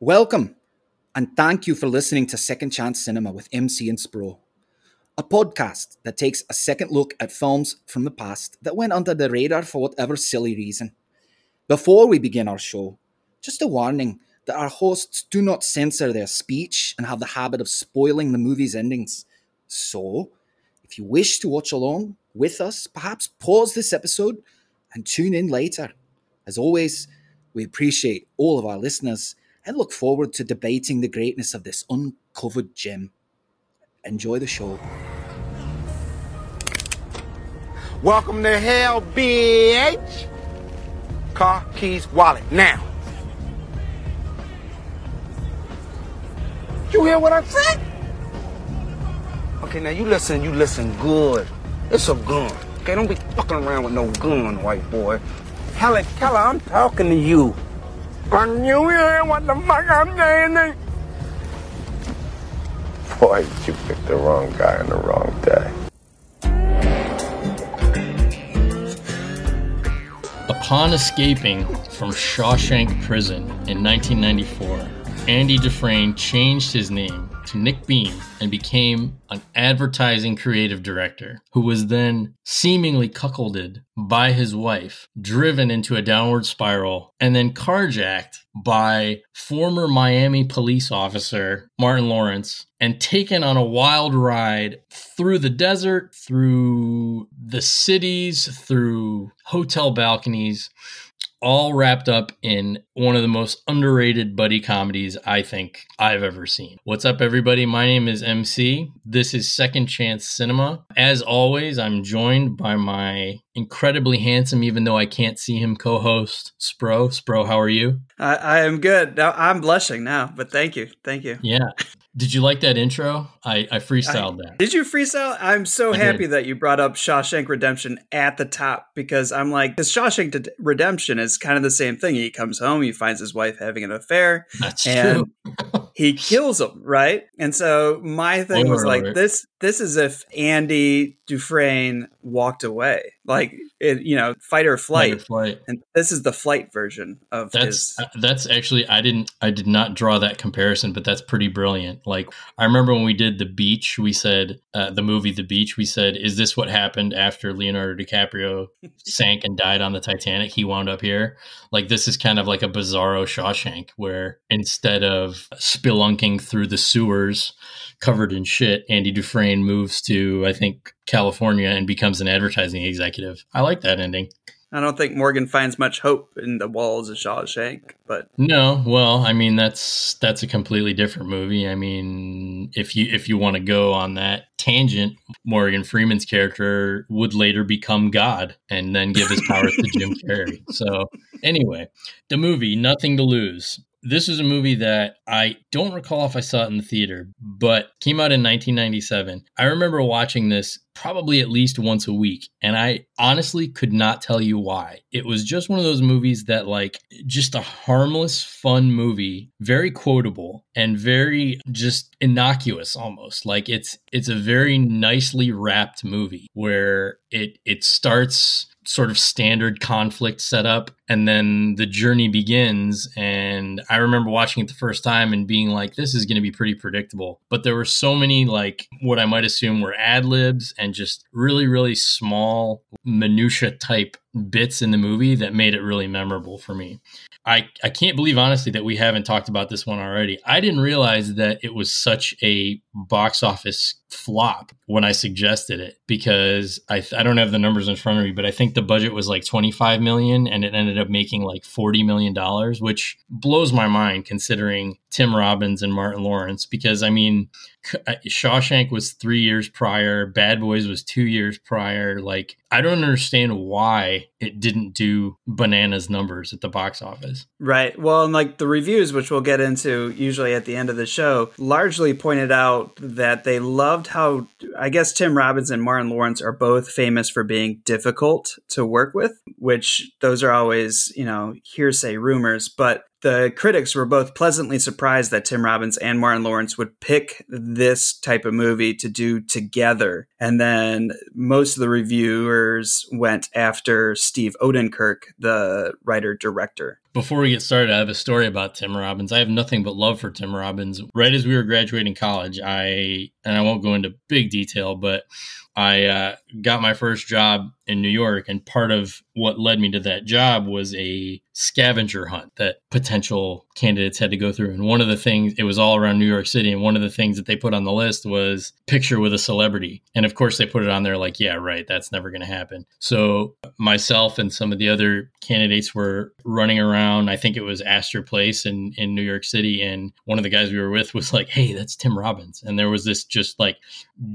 Welcome, and thank you for listening to Second Chance Cinema with MC and Spro, a podcast that takes a second look at films from the past that went under the radar for whatever silly reason. Before we begin our show, just a warning that our hosts do not censor their speech and have the habit of spoiling the movie's endings. So, if you wish to watch along with us, perhaps pause this episode and tune in later. As always, we appreciate all of our listeners and look forward to debating the greatness of this uncovered gem. Enjoy the show. Welcome to hell, bitch. Car, keys, wallet, now. You hear what I said? Okay, now you listen, you listen good. It's a gun. Okay, don't be fucking around with no gun, white boy. Helen Keller, I'm talking to you. Can you hear what the fuck I'm saying? Boy, you picked the wrong guy on the wrong day. Upon escaping from Shawshank Prison in 1994, Andy Dufresne changed his name to Nick Beam and became an advertising creative director who was then seemingly cuckolded by his wife, driven into a downward spiral, and then carjacked by former Miami police officer Martin Lawrence and taken on a wild ride through the desert, through the cities, through hotel balconies all wrapped up in one of the most underrated buddy comedies I think I've ever seen. What's up, everybody? My name is MC. This is Second Chance Cinema. As always, I'm joined by my incredibly handsome, even though I can't see him, co host, Spro. Spro, how are you? I, I am good. Now, I'm blushing now, but thank you. Thank you. Yeah. Did you like that intro? I, I freestyled I, that. Did you freestyle? I'm so I happy did. that you brought up Shawshank Redemption at the top because I'm like, because Shawshank Redemption is kind of the same thing. He comes home, he finds his wife having an affair. That's and true. he kills him, right? And so my thing was like, this this is if Andy Dufresne walked away, like it, you know, fight or flight. Fight or flight. And this is the flight version of that's his. Uh, that's actually I didn't I did not draw that comparison, but that's pretty brilliant. Like I remember when we did the beach, we said uh, the movie The Beach. We said, "Is this what happened after Leonardo DiCaprio sank and died on the Titanic? He wound up here." Like this is kind of like a bizarro Shawshank, where instead of spelunking through the sewers covered in shit, Andy Dufresne moves to, I think, California and becomes an advertising executive. I like that ending. I don't think Morgan finds much hope in the walls of Shawshank, but no. Well, I mean that's that's a completely different movie. I mean, if you if you want to go on that tangent, Morgan Freeman's character would later become God and then give his powers to Jim Carrey. So anyway, the movie Nothing to Lose this is a movie that I don't recall if I saw it in the theater, but came out in 1997. I remember watching this probably at least once a week, and I honestly could not tell you why. It was just one of those movies that, like, just a harmless, fun movie, very quotable and very just innocuous almost. Like it's it's a very nicely wrapped movie where it it starts sort of standard conflict setup and then the journey begins and i remember watching it the first time and being like this is going to be pretty predictable. But there were so many like what i might assume were ad libs and just really really small minutia type bits in the movie that made it really memorable for me I, I can't believe honestly that we haven't talked about this one already. I didn't realize that it was such a box office flop when I suggested it because I, I don't have the numbers in front of me, but I think the budget was like 25 million and it ended up making like 40 million dollars, which blows my mind considering Tim Robbins and Martin Lawrence because I mean Shawshank was 3 years prior, Bad Boys was 2 years prior, like I don't understand why it didn't do bananas numbers at the box office. Right. Well, and like the reviews which we'll get into usually at the end of the show largely pointed out that they loved how I guess Tim Robbins and Martin Lawrence are both famous for being difficult to work with, which those are always, you know, hearsay rumors, but the critics were both pleasantly surprised that Tim Robbins and Martin Lawrence would pick this type of movie to do together. And then most of the reviewers went after Steve Odenkirk, the writer director. Before we get started, I have a story about Tim Robbins. I have nothing but love for Tim Robbins. Right as we were graduating college, I and I won't go into big detail, but I uh, got my first job in New York, and part of what led me to that job was a scavenger hunt that potential candidates had to go through. And one of the things, it was all around New York City, and one of the things that they put on the list was picture with a celebrity. And of course, they put it on there like, yeah, right, that's never going to happen. So myself and some of the other candidates were running around. I think it was Astor Place in in New York City, and one of the guys we were with was like, "Hey, that's Tim Robbins," and there was this just like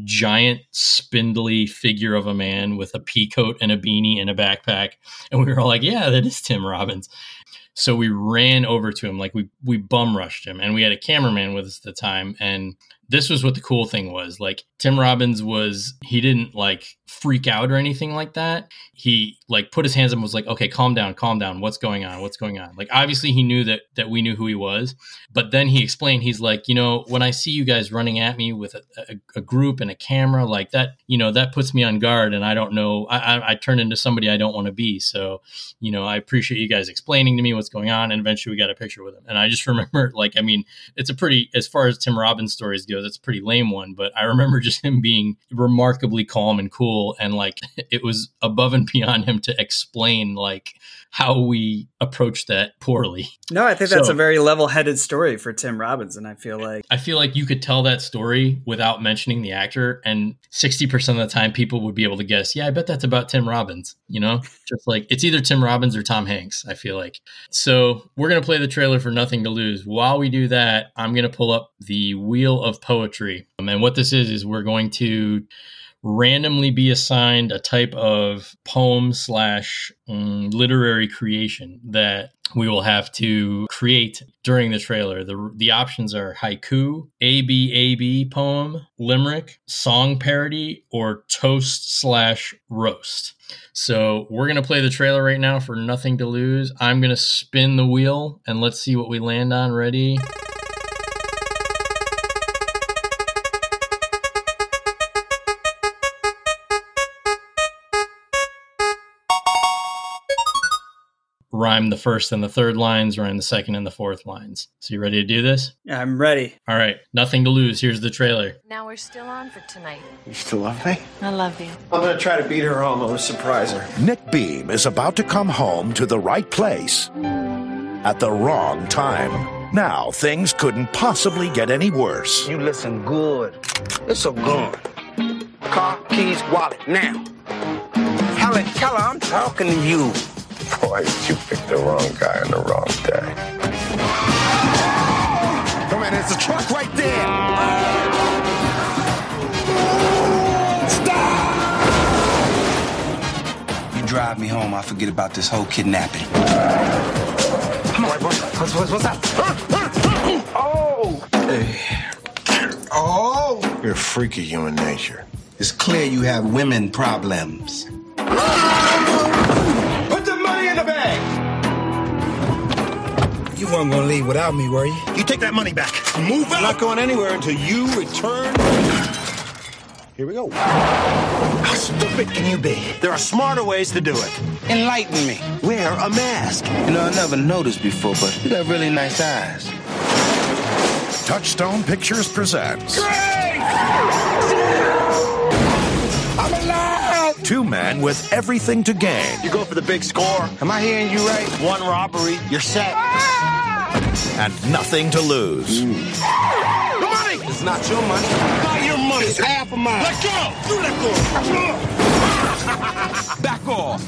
giant spindly figure of a man with a pea coat and a beanie and a backpack. And we were all like, yeah, that is Tim Robbins. So we ran over to him, like we we bum rushed him, and we had a cameraman with us at the time. And this was what the cool thing was. Like Tim Robbins was, he didn't like freak out or anything like that. He like put his hands up and was like, okay, calm down, calm down. What's going on? What's going on? Like obviously he knew that that we knew who he was, but then he explained, he's like, you know, when I see you guys running at me with a, a, a group and a camera like that, you know, that puts me on guard and I don't know, I, I, I turn into somebody I don't want to be. So, you know, I appreciate you guys explaining to me what's going on. And eventually we got a picture with him. And I just remember like, I mean, it's a pretty, as far as Tim Robbins stories that's a pretty lame one, but I remember just him being remarkably calm and cool. And like, it was above and beyond him to explain like how we approached that poorly. No, I think that's So- a very level-headed story for Tim Robbins, and I feel like I feel like you could tell that story without mentioning the actor, and 60% of the time people would be able to guess, yeah, I bet that's about Tim Robbins, you know? Just like it's either Tim Robbins or Tom Hanks, I feel like. So we're going to play the trailer for Nothing to Lose. While we do that, I'm going to pull up the Wheel of Poetry. Um, and what this is, is we're going to randomly be assigned a type of poem slash mm, literary creation that we will have to create during the trailer. The, the options are haiku, ABAB poem, limerick, song parody, or toast slash roast. So we're going to play the trailer right now for Nothing to Lose. I'm going to spin the wheel and let's see what we land on. Ready? Rhyme the first and the third lines, rhyme the second and the fourth lines. So you ready to do this? I'm ready. All right, nothing to lose. Here's the trailer. Now we're still on for tonight. You still love me? I love you. I'm gonna try to beat her home. I'm gonna surprise her. Nick Beam is about to come home to the right place at the wrong time. Now, things couldn't possibly get any worse. You listen good. It's a gun. Car, keys, wallet, now. Helen Keller, I'm talking to you. Boy, you picked the wrong guy on the wrong day. Come on, there's a truck right there. You drive me home, I forget about this whole kidnapping. Come on, what's, what's, what's, what's up? Oh! Oh! You're a freak of human nature. It's clear you have women problems. You weren't gonna leave without me, were you? You take that money back. Move out! I'm not going anywhere until you return. Here we go. How stupid can you be? There are smarter ways to do it. Enlighten me. Wear a mask. You know, I never noticed before, but you got really nice eyes. Touchstone Pictures presents Great! I'm alive! two men with everything to gain You go for the big score. Am I hearing you right? One robbery, you're set. Ah! And nothing to lose. Mm. The money! It's not your money. Not your money. It's half of mine. Let go! You let go! Back off.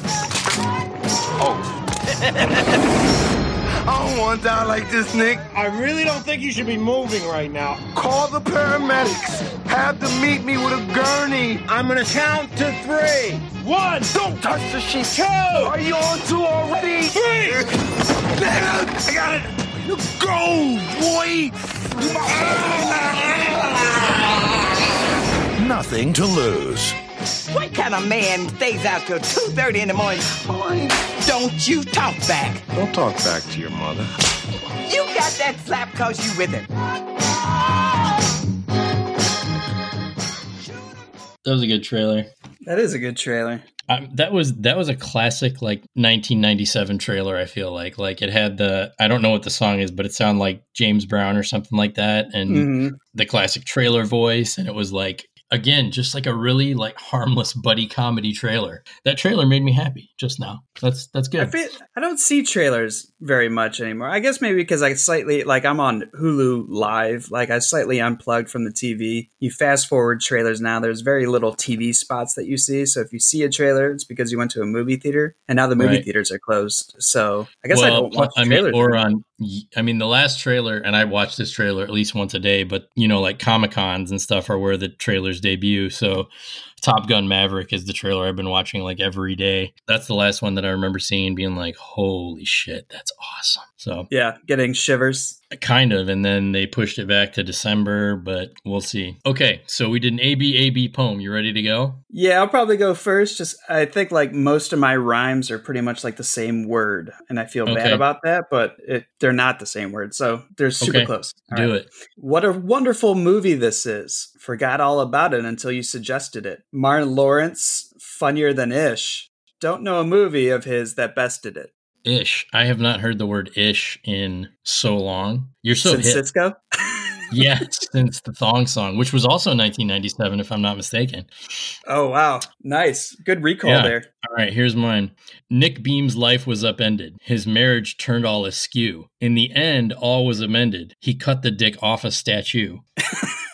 Oh. I don't want to die like this, Nick. I really don't think you should be moving right now. Call the paramedics. Have them meet me with a gurney. I'm gonna count to three. One, Don't touch the sheet. two, Are you on two already? three. I got it. Go, boy! Nothing to lose. What kind of man stays out till 2.30 in the morning? Boy, Don't you talk back. Don't talk back to your mother. You got that slap cause you with him. That was a good trailer. That is a good trailer. Um, that was that was a classic like 1997 trailer. I feel like like it had the I don't know what the song is, but it sounded like James Brown or something like that, and Mhm. the classic trailer voice, and it was like again just like a really like harmless buddy comedy trailer. That trailer made me happy just now. That's that's I good. feel I don't see trailers very much anymore. I guess maybe because I slightly like I'm on Hulu Live, like I slightly unplugged from the TV. You fast forward trailers now. There's very little TV spots that you see. So if you see a trailer, it's because you went to a movie theater, and now the movie Right. theaters are closed. So I guess I don't watch I mean, trailers. or on, I mean, the last trailer, and I watch this trailer at least once a day, but you know, like Comic Cons and stuff are where the trailers debut. So, Top Gun Maverick is the trailer I've been watching like every day. That's the last one that I remember seeing, being like, "Holy shit, that's awesome!" So, yeah, getting shivers. kind of, and then they pushed it back to December, but we'll see. Okay, so we did an AB AB poem. You ready to go? Yeah, I'll probably go first. Just I think like most of my rhymes are pretty much like the same word, and I feel bad about that, but it, they're not the same word, so they're super Okay. close. All Do right. it. What a wonderful movie this is. Forgot all about it until you suggested it. Martin Lawrence, funnier than Ish. Don't know a movie of his that bested it. Ish. I have not heard the word ish in so long. You're so Since hip. Sisqo? Yeah, since the Thong Song, which was also 1997, if I'm not mistaken. Oh wow. Nice. Good recall Yeah. there. All right, here's mine. Nick Beam's life was upended. His marriage turned all askew. In the end, all was amended. He cut the dick off a statue.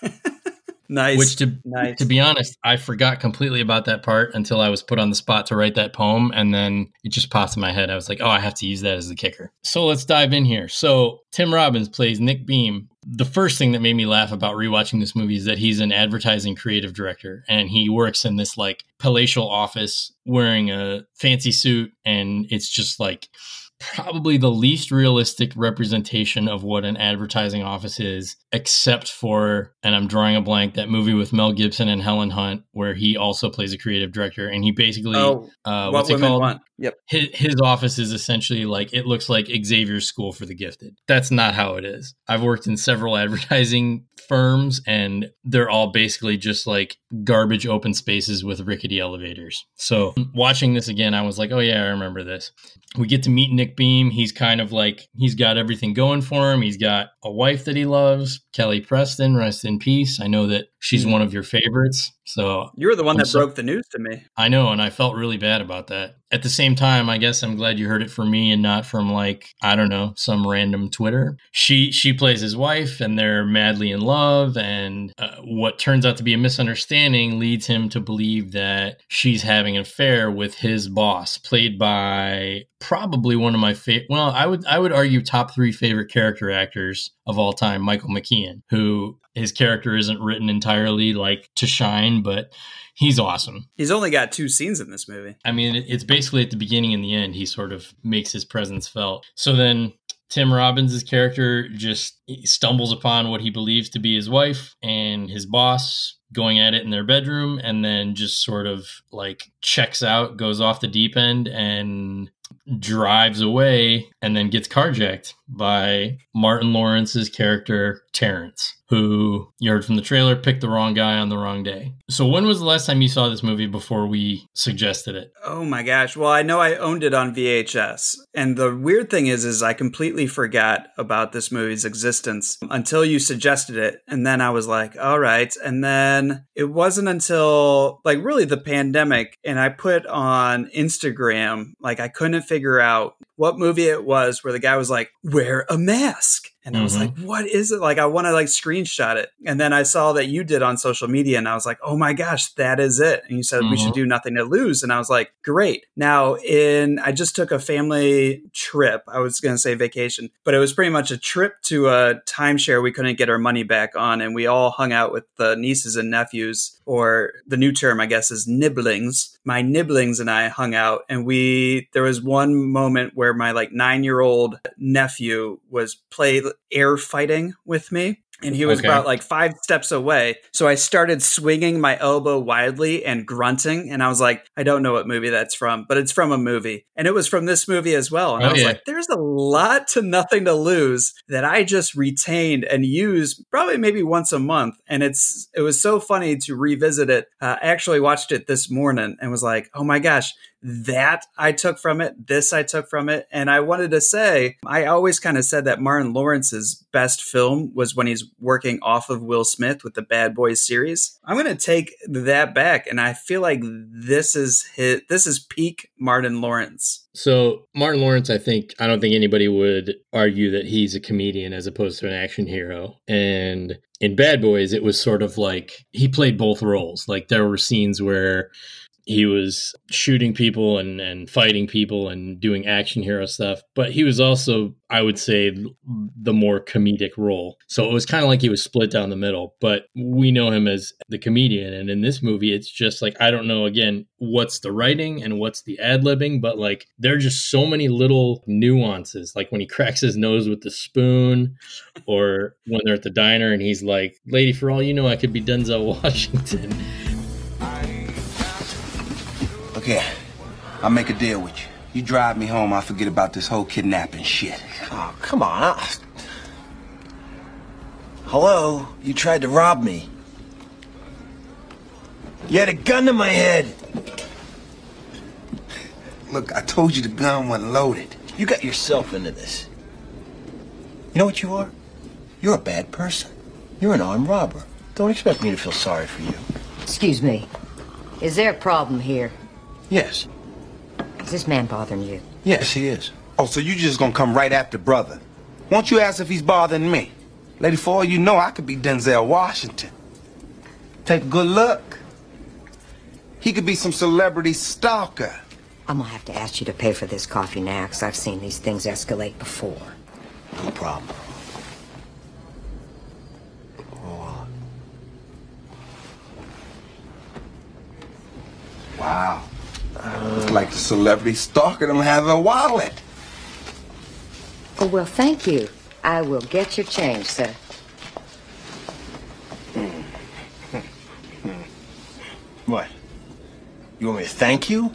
Nice. Which, to nice. to be honest, I forgot completely about that part until I was put on the spot to write that poem, and then it just popped in my head. I was like, oh, I have to use that as the kicker. So let's dive in here. So Tim Robbins plays Nick Beam. The first thing that made me laugh about rewatching this movie is that he's an advertising creative director, and he works in this like palatial office wearing a fancy suit, and it's just like probably the least realistic representation of what an advertising office is, except for, and I'm drawing a blank, that movie with Mel Gibson and Helen Hunt, where he also plays a creative director, and he basically, oh, uh, what what's it called? want. Yep. His, his office is essentially like it looks like Xavier's School for the Gifted. That's not how it is. I've worked in several advertising firms, and they're all basically just like garbage open spaces with rickety elevators. So watching this again, I was like, oh yeah, I remember this. We get to meet Nick Beam. He's kind of like he's got everything going for him. He's got a wife that he loves, Kelly Preston. Rest in peace. I know that she's hmm. one of your favorites. So You were the one I'm that so- broke the news to me. I know, and I felt really bad about that. At the same time, I guess I'm glad you heard it from me and not from like I don't know some random Twitter. She she plays his wife, and they're madly in love. And uh, what turns out to be a misunderstanding leads him to believe that she's having an affair with his boss, played by probably one of my favorite. Well, I would I would argue top three favorite character actors of all time, Michael McKean, who his character isn't written entirely like to shine, but he's awesome. He's only got two scenes in this movie. I mean, it's basically at the beginning and the end, he sort of makes his presence felt. So then Tim Robbins' character just stumbles upon what he believes to be his wife and his boss going at it in their bedroom and then just sort of like checks out, goes off the deep end and drives away and then gets carjacked by Martin Lawrence's character Terrence, who you heard from the trailer picked the wrong guy on the wrong day. So when was the last time you saw this movie before we suggested it? Oh my gosh. Well, I know I owned it on VHS. And the weird thing is is I completely forgot about this movie's existence until you suggested it. And then I was like, all right. And then it wasn't until like really the pandemic and I put on Instagram like I couldn't figure out what movie it was where the guy was like, "Wear a mask." And I was like, what is it? Like, I want to like screenshot it. And then I saw that you did on social media and I was like, oh my gosh, that is it. And you said we should Mhm. do nothing to lose. And I was like, great. Now, in, I just took a family trip. I was going to say vacation, but it was pretty much a trip to a timeshare we couldn't get our money back on. And we all hung out with the nieces and nephews, or the new term, I guess, is nibblings. My nibblings and I hung out and we, there was one moment where my like nine year old nephew was play air fighting with me and he was Okay. about like five steps away. So I started swinging my elbow widely and grunting, and I was like, I don't know what movie that's from, but it's from a movie, and it was from this movie as well. And Oh, I was yeah. like, there's a lot to nothing to lose that I just retained and use probably maybe once a month, and it's it was so funny to revisit it. Uh, I actually watched it this morning and was like, oh my gosh that I took from it, this I took from it. And I wanted to say, I always kind of said that Martin Lawrence's best film was when he's working off of Will Smith with the Bad Boys series. I'm going to take that back. And I feel like this is his, this is peak Martin Lawrence. So Martin Lawrence, I think I don't think anybody would argue that he's a comedian as opposed to an action hero. And in Bad Boys, it was sort of like he played both roles. Like there were scenes where he was shooting people and, and fighting people and doing action hero stuff, but he was also, I would say, the more comedic role. So it was kind of like he was split down the middle, but we know him as the comedian. And in this movie, it's just like, I don't know, again, what's the writing and what's the ad libbing, but like there are just so many little nuances. Like when he cracks his nose with the spoon, or when they're at the diner and he's like, Lady, for all you know, I could be Denzel Washington. Look here, I'll make a deal with you. You drive me home, I forget about this whole kidnapping shit. Oh, come on. I- Hello? You tried to rob me. You had a gun to my head. Look, I told you the gun wasn't loaded. You got yourself into this. You know what you are? You're a bad person. You're an armed robber. Don't expect me to feel sorry for you. Excuse me. Is there a problem here? Yes. Is this man bothering you? Yes, he is. Oh, so you just gonna come right after brother? Won't you ask if he's bothering me? Lady, for all you know, I could be Denzel Washington. Take a good look. He could be some celebrity stalker. I'm gonna have to ask you to pay for this coffee now, because I've seen these things escalate before. No problem. Wow. Looks like the celebrity stalker don't have a wallet. Oh, well, thank you. I will get your change, sir. What? You want me to thank you?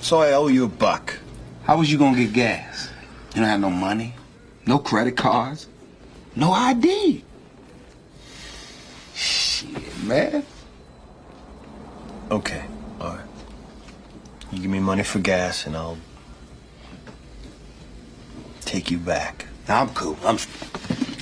So I owe you a buck. How was you gonna get gas? You don't have no money, no credit cards, no ID. Shit, man. Okay, all right. You give me money for gas, and I'll take you back. Nah, I'm cool. I'm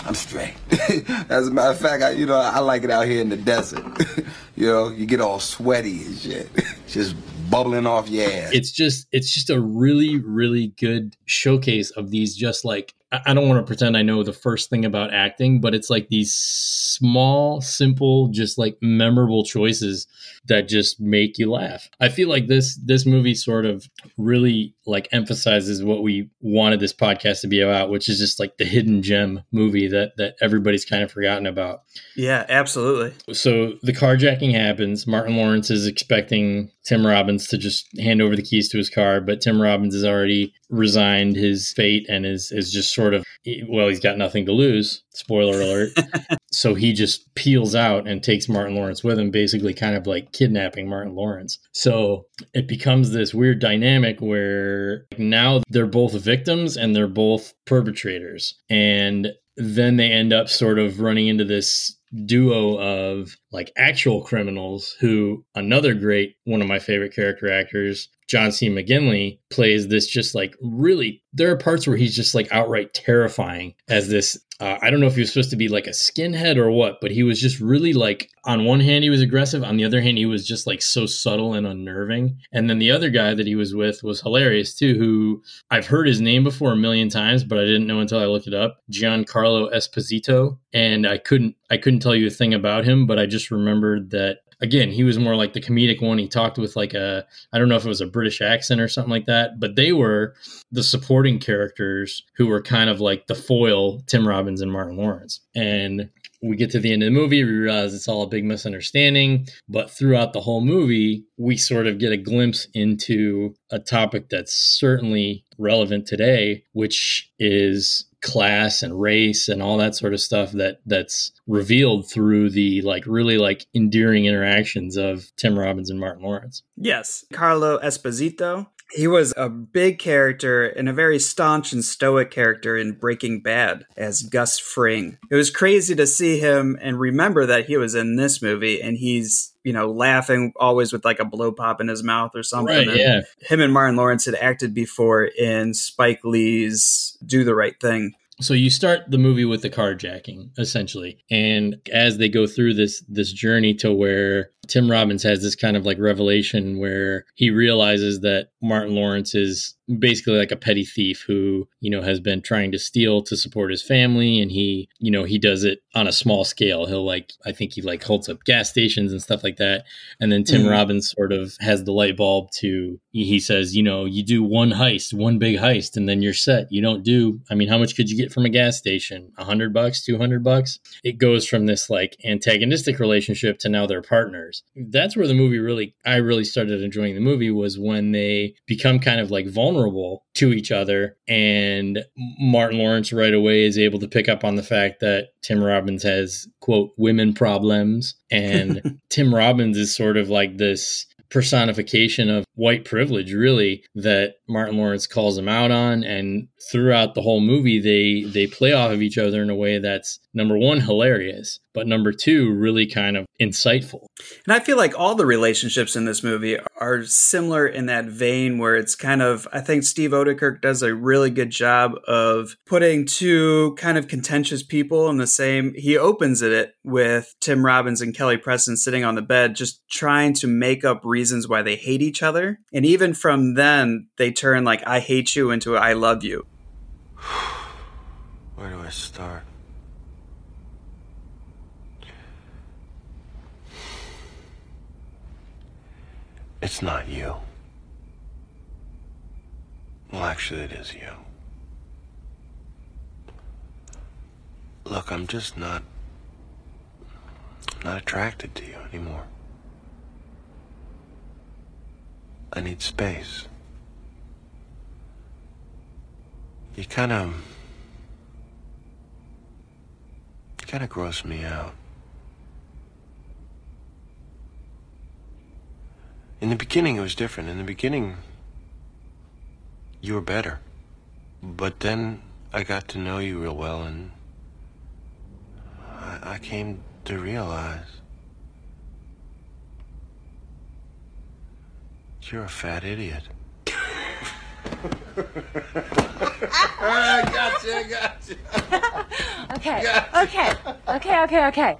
I'm straight. As a matter of fact, I, you know, I like it out here in the desert. you know, you get all sweaty and shit, just bubbling off your ass. it's just it's just a really really good showcase of these just like I don't want to pretend I know the first thing about acting, but it's like these small, simple, just like memorable choices that just make you laugh. I feel like this this movie sort of really like emphasizes what we wanted this podcast to be about, which is just like the hidden gem movie that that everybody's kind of forgotten about. Yeah, absolutely. So the carjacking happens. Martin Lawrence is expecting Tim Robbins to just hand over the keys to his car, but Tim Robbins has already resigned his fate and is is just sort of well, he's got nothing to lose. Spoiler alert. so he just peels out and takes Martin Lawrence with him, basically kind of like kidnapping Martin Lawrence. So it becomes this weird dynamic where now they're both victims and they're both perpetrators. And then they end up sort of running into this duo of like actual criminals who another great one of my favorite character actors John C. McGinley plays this just like really there are parts where he's just like outright terrifying as this uh, I don't know if he was supposed to be like a skinhead or what but he was just really like on one hand he was aggressive on the other hand he was just like so subtle and unnerving and then the other guy that he was with was hilarious too who I've heard his name before a million times but I didn't know until I looked it up Giancarlo Esposito and I couldn't I couldn't tell you a thing about him but I just remembered that again he was more like the comedic one. He talked with like a i don't know if it was a british accent or something like that but they were the supporting characters who were kind of like the foil tim robbins and martin lawrence. And we get to the end of the movie we realize it's all a big misunderstanding but throughout the whole movie we sort of get a glimpse into a topic that's certainly relevant today which is class and race and all that sort of stuff that that's revealed through the like really like endearing interactions of Tim Robbins and Martin Lawrence. Yes. Carlo Esposito. He was a big character and a very staunch and stoic character in Breaking Bad as Gus Fring. It was crazy to see him and remember that he was in this movie and he's you know, laughing always with like a blow pop in his mouth or something. Right, And yeah. Him and Martin Lawrence had acted before in Spike Lee's Do the Right Thing. So you start the movie with the carjacking, essentially, and as they go through this this journey to where Tim Robbins has this kind of like revelation where he realizes that Martin Lawrence is basically like a petty thief who you know has been trying to steal to support his family, and he you know he does it on a small scale. He'll like I think he like holds up gas stations and stuff like that, and then Tim Mhm. Robbins sort of has the light bulb to he says you know you do one heist, one big heist, and then you're set. You don't do I mean how much could you get from a gas station? A hundred bucks, two hundred bucks. It goes from this like antagonistic relationship to now they're partners. That's where the movie really I really started enjoying the movie was when they become kind of like vulnerable to each other and Martin Lawrence right away is able to pick up on the fact that Tim Robbins has quote women problems. And Tim Robbins is sort of like this personification of white privilege really that Martin Lawrence calls him out on and throughout the whole movie they they play off of each other in a way that's number 1 hilarious but number 2 really kind of insightful. And I feel like all the relationships in this movie are similar in that vein where it's kind of, I think Steve Oedekerk does a really good job of putting two kind of contentious people in the same. He opens it with Tim Robbins and Kelly Preston sitting on the bed, just trying to make up reasons why they hate each other. And even from then, they turn like, I hate you into I love you. Where do I start? It's not you. Well, actually, it is you. Look, I'm just not. Not attracted to you anymore. I need space. You kind of. You kind of gross me out. In the beginning, it was different. In the beginning, you were better. But then I got to know you real well, and I, I came to realize you're a fat idiot. I got you, I got you. Okay, okay, okay, okay, okay.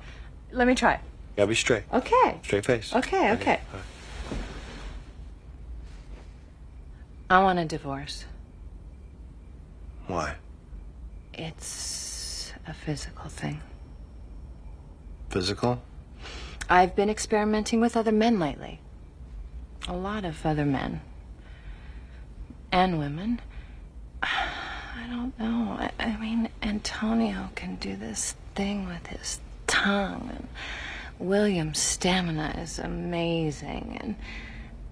Let me try. Gotta be straight. Okay. Straight face. Okay, okay. I want a divorce. Why? It's a physical thing. Physical? I've been experimenting with other men lately. A lot of other men. And women. I don't know. I, I mean, Antonio can do this thing with his tongue, and William's stamina is amazing. And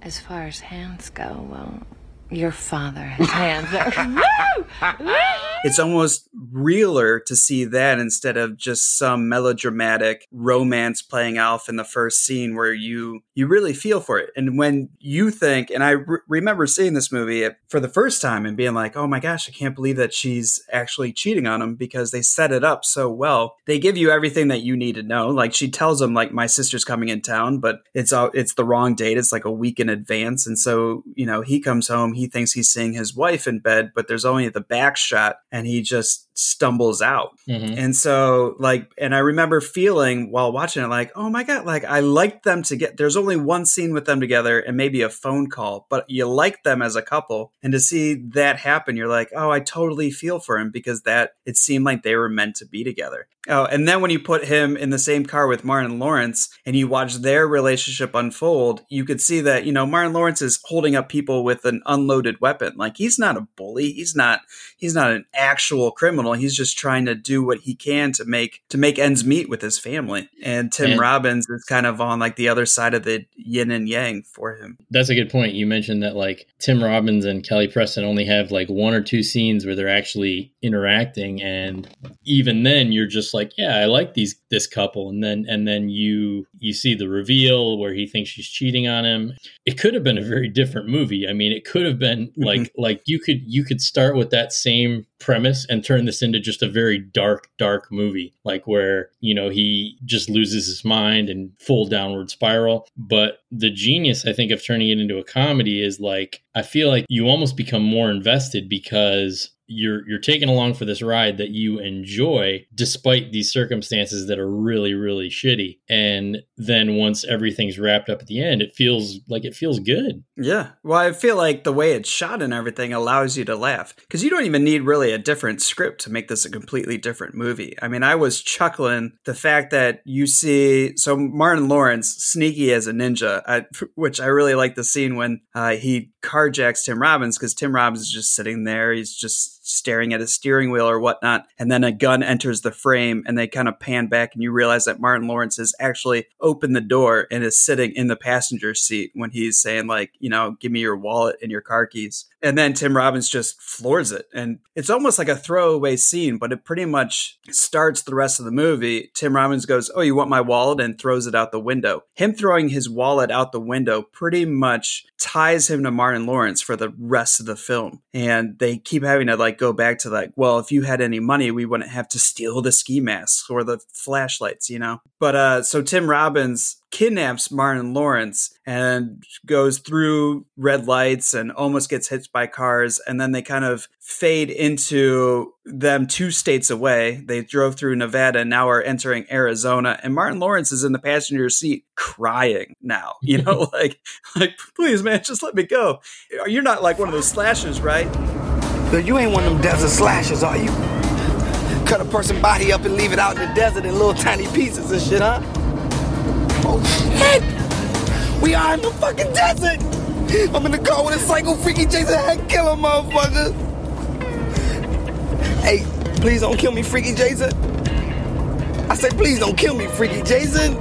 as far as hands go, well, your father has hands! Woo! It's almost realer to see that instead of just some melodramatic romance playing off in the first scene where you you really feel for it. And when you think and i re- remember seeing this movie for the first time and being like oh my gosh i can't believe that she's actually cheating on him because they set it up so well. They give you everything that you need to know. Like she tells him like my sister's coming in town but it's all it's the wrong date. It's like a week in advance. And so you know he comes home he thinks he's seeing his wife in bed but there's only the back shot and he just stumbles out. Mhm. and so like and i remember feeling while watching it like oh my god like i liked them to get there's only one scene with them together and maybe a phone call but you like them as a couple. And to see that happen you're like oh i totally feel for him because that it seemed like they were meant to be together. Oh and then when you put him in the same car with martin lawrence and you watch their relationship unfold you could see that you know martin lawrence is holding up people with an unloaded weapon. Like he's not a bully. He's not he's not an actual criminal. He's just trying to do what he can to make to make ends meet with his family. And Tim And- Robbins is kind of on like the other side of the yin and yang for him. That's a good point. You mentioned that like Tim Robbins and Kelly Preston only have like one or two scenes where they're actually interacting and even then you're just like, yeah, I like these this couple and then and then you you see the reveal where he thinks she's cheating on him. It could have been a very different movie. I mean, it could have been mm-hmm. like like you could you could start with that same premise and turn this into just a very dark dark movie like where you know he just loses his mind and full downward spiral. But the genius i think of turning it into a comedy is like i feel like you almost become more invested because you're you're taken along for this ride that you enjoy despite these circumstances that are really really shitty and then once everything's wrapped up at the end it feels like it feels good Yeah. Well, I feel like the way it's shot and everything allows you to laugh because you don't even need really a different script to make this a completely different movie. I mean, I was chuckling the fact that you see so Martin Lawrence sneaky as a ninja, I, which I really like the scene when uh, he carjacks Tim Robbins because Tim Robbins is just sitting there. He's just staring at his steering wheel or whatnot. And then a gun enters the frame and they kind of pan back and you realize that Martin Lawrence has actually opened the door and is sitting in the passenger seat when he's saying, like, you know, give me your wallet and your car keys. And then Tim Robbins just floors it. And it's almost like a throwaway scene, but it pretty much starts the rest of the movie. Tim Robbins goes, Oh, you want my wallet? and throws it out the window. Him throwing his wallet out the window pretty much ties him to Martin Lawrence for the rest of the film. And they keep having to like go back to like, well, if you had any money, we wouldn't have to steal the ski masks or the flashlights, you know? But uh so Tim Robbins kidnaps Martin Lawrence and goes through red lights and almost gets hit by cars. And then they kind of fade into them two states away. They drove through Nevada and now are entering Arizona. And Martin Lawrence is in the passenger seat crying now. You know, like, like, please, man, just let me go. You're not like one of those slashers, right? But you ain't one of them desert slashers, are you? Cut a person body up and leave it out in the desert in little tiny pieces and shit, huh? Oh shit! We are in the fucking desert! I'm in the car with a psycho freaky Jason head killer motherfucker! Hey, please don't kill me, freaky Jason! I said, please don't kill me, freaky Jason!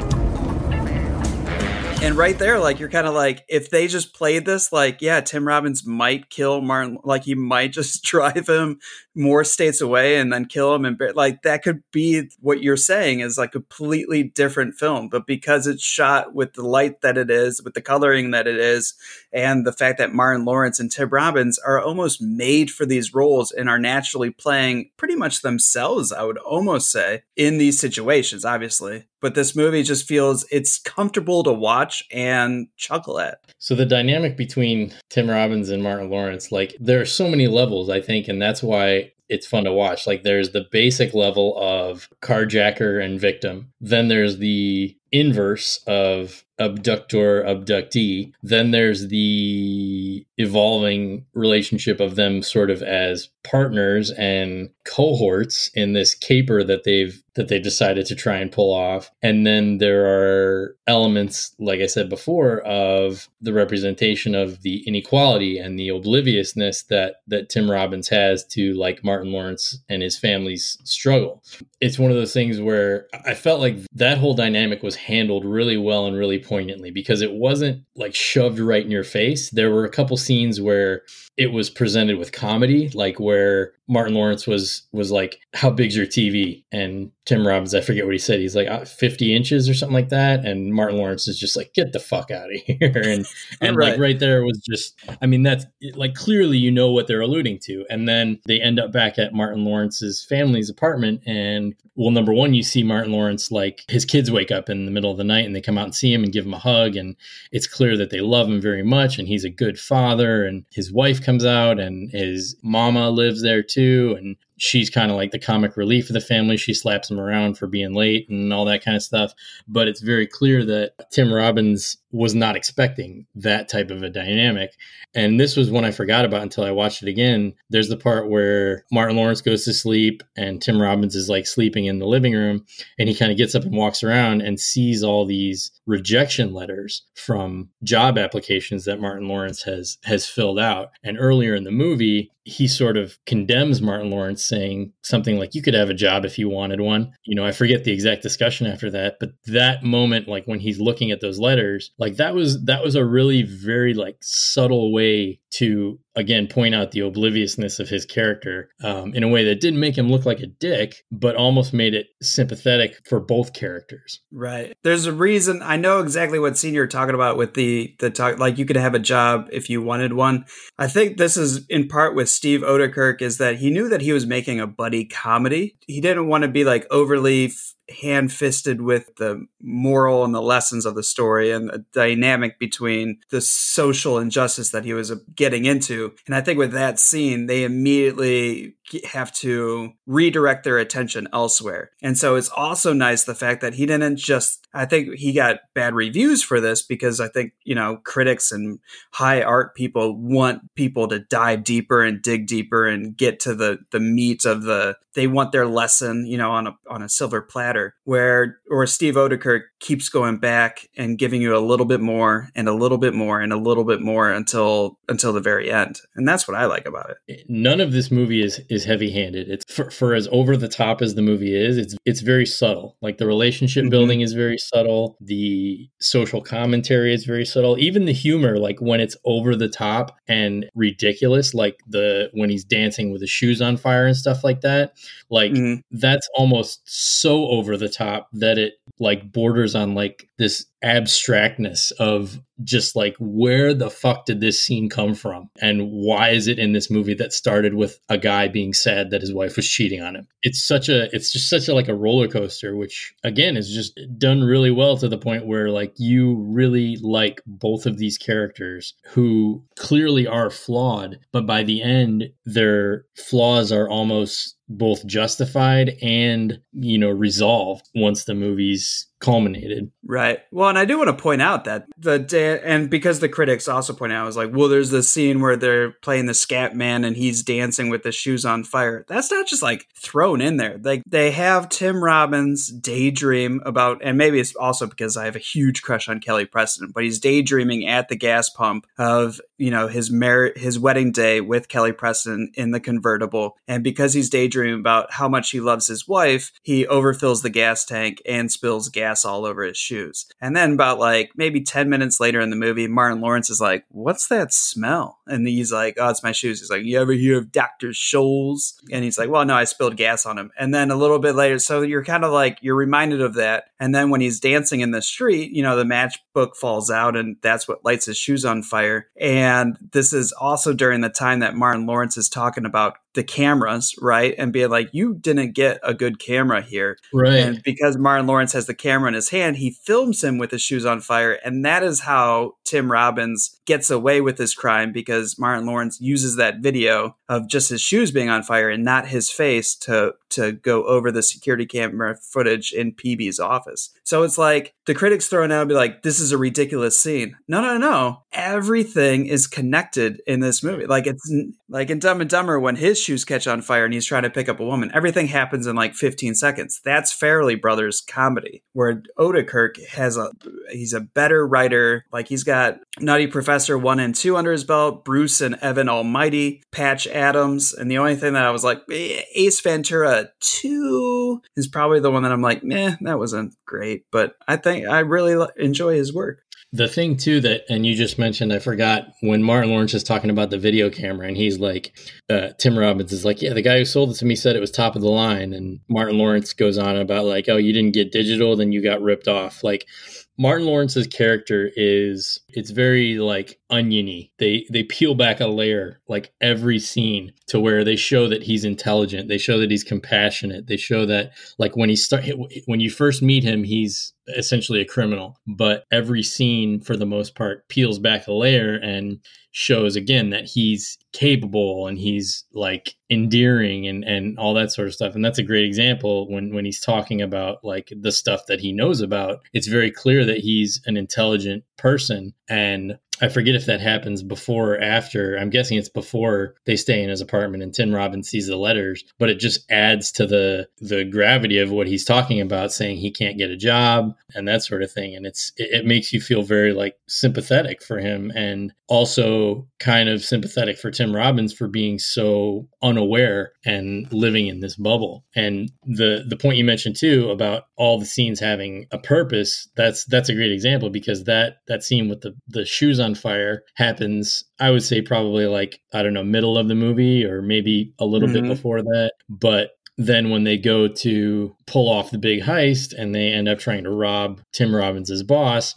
And right there, like you're kind of like, if they just played this, like, yeah, Tim Robbins might kill Martin, like he might just drive him more states away and then kill him, and like that could be what you're saying is like a completely different film. But because it's shot with the light that it is, with the coloring that it is, and the fact that Martin Lawrence and Tim Robbins are almost made for these roles and are naturally playing pretty much themselves, I would almost say, in these situations, obviously. But this movie just feels it's comfortable to watch and chuckle at. So the dynamic between Tim Robbins and Martin Lawrence, like there are so many levels, I think, and that's why it's fun to watch. Like there's the basic level of carjacker and victim. Then there's the inverse of abductor abductee. Then there's the evolving relationship of them sort of as partners and cohorts in this caper that they've that they decided to try and pull off. And then there are elements, like I said before, of the representation of the inequality and the obliviousness that that Tim Robbins has to like Martin Lawrence and his family's struggle. It's one of those things where I felt like that whole dynamic was handled really well and really poignantly because it wasn't like shoved right in your face. There were a couple scenes where it was presented with comedy, like where Martin Lawrence was was like, "How big's your TV?" and Tim Robbins, I forget what he said. He's like uh, 50 inches or something like that, and Martin Lawrence is just like, "Get the fuck out of here!" and and Right. like right there was just, I mean, that's like clearly you know what they're alluding to, and then they end up back at Martin Lawrence's family's apartment, and well, number one, you see Martin Lawrence like his kids wake up in the middle of the night and they come out and see him and give him a hug, and it's clear that they love him very much, and he's a good father, and his wife comes out, and his mama lives there too, and she's kind of like the comic relief of the family. She slaps him around for being late and all that kind of stuff. But it's very clear that Tim Robbins was not expecting that type of a dynamic. And this was one I forgot about until I watched it again. There's the part where Martin Lawrence goes to sleep and Tim Robbins is like sleeping in the living room and he kind of gets up and walks around and sees all these rejection letters from job applications that Martin Lawrence has has filled out. And earlier in the movie, he sort of condemns Martin Lawrence, saying something like, You could have a job if you wanted one. You know, I forget the exact discussion after that, but that moment, like when he's looking at those letters, like that was that was a really very like subtle way to again point out the obliviousness of his character um, in a way that didn't make him look like a dick, but almost made it sympathetic for both characters. Right. There's a reason. I know exactly what scene you're talking about with the the talk. Like you could have a job if you wanted one. I think this is in part with Steve Oedekerk is that he knew that he was making a buddy comedy. He didn't want to be like overly hand fisted with the moral and the lessons of the story and the dynamic between the social injustice that he was getting into. And I think with that scene, they immediately have to redirect their attention elsewhere. And so it's also nice the fact that he didn't just, I think he got bad reviews for this because I think, you know, critics and high art people want people to dive deeper and dig deeper and get to the, the meat of the, they want their lesson, you know, on a, on a silver platter where, or Steve Oedekerk keeps going back and giving you a little bit more and a little bit more and a little bit more until, until the very end. And that's what I like about it. None of this movie is, is heavy handed. It's for, for as over the top as the movie is, it's it's very subtle. Like the relationship mm-hmm. building is very subtle. The social commentary is very subtle. Even the humor, like when it's over the top and ridiculous, like the when he's dancing with his shoes on fire and stuff like that, like mm-hmm. that's almost so over the top that it like borders on like this abstractness of just like where the fuck did this scene come from? And why is it in this movie that started with a guy being sad that his wife was cheating on him? It's such a it's just such a like a roller coaster which again is just done really well to the point where like you really like both of these characters who clearly are flawed but by the end their flaws are almost both justified and you know resolved once the movie's culminated. Right. Well and i do want to point out that the day and because the critics also point out I was like well there's this scene where they're playing the scat man and he's dancing with the shoes on fire. That's not just like thrown in there. Like they have tim robbins daydream about and maybe it's also because i have a huge crush on kelly preston but he's daydreaming at the gas pump of you know his merit his wedding day with kelly preston in the convertible. And because he's daydreaming about how much he loves his wife, he overfills the gas tank and spills gas all over his shoes. And then about like maybe 10 minutes later in the movie, Martin Lawrence is like, "What's that smell?" And he's like, "Oh, it's my shoes." He's like, "You ever hear of Dr. Scholl's?" And he's like, "Well, no, I spilled gas on him." And then a little bit later, so you're kind of like you're reminded of that. And then when he's dancing in the street, you know, the matchbook falls out and that's what lights his shoes on fire. And this is also during the time that Martin Lawrence is talking about the cameras, right? And being like, you didn't get a good camera here. Right. And because Martin Lawrence has the camera in his hand, he films him with his shoes on fire. And that is how Tim Robbins gets away with his crime because Martin Lawrence uses that video of just his shoes being on fire and not his face to to go over the security camera footage in P.B.'s office. So it's like the critics throwing out and be like, this is a ridiculous scene. No, no, no. Everything is connected in this movie. Like it's like in Dumb and Dumber when his shoes catch on fire and he's trying to pick up a woman. Everything happens in like 15 seconds. That's Farrelly Brothers comedy, where Oedekerk has a he's a better writer. Like he's got Nutty Professor one and two under his belt, Bruce and Evan Almighty, Patch Adams, and the only thing that I was like eh, Ace Ventura two is probably the one that I'm like, meh, that wasn't great, but I think I really enjoy his work the thing too that and you just mentioned i forgot when martin lawrence is talking about the video camera and he's like uh, tim robbins is like yeah the guy who sold it to me said it was top of the line and martin lawrence goes on about like oh you didn't get digital then you got ripped off like Martin Lawrence's character is it's very like oniony. They they peel back a layer like every scene to where they show that he's intelligent. They show that he's compassionate. They show that like when he start when you first meet him, he's essentially a criminal. But every scene for the most part peels back a layer and shows again that he's capable and he's like endearing and and all that sort of stuff and that's a great example when when he's talking about like the stuff that he knows about it's very clear that he's an intelligent person and I forget if that happens before or after. I'm guessing it's before they stay in his apartment and Tim Robbins sees the letters, but it just adds to the the gravity of what he's talking about, saying he can't get a job and that sort of thing. And it's it, it makes you feel very like sympathetic for him and also kind of sympathetic for Tim Robbins for being so unaware and living in this bubble. And the the point you mentioned too about all the scenes having a purpose, that's that's a great example because that that scene with the the shoes on fire happens I would say probably like I don't know middle of the movie or maybe a little Mhm. bit before that, but then when they go to pull off the big heist and they end up trying to rob Tim Robbins' boss,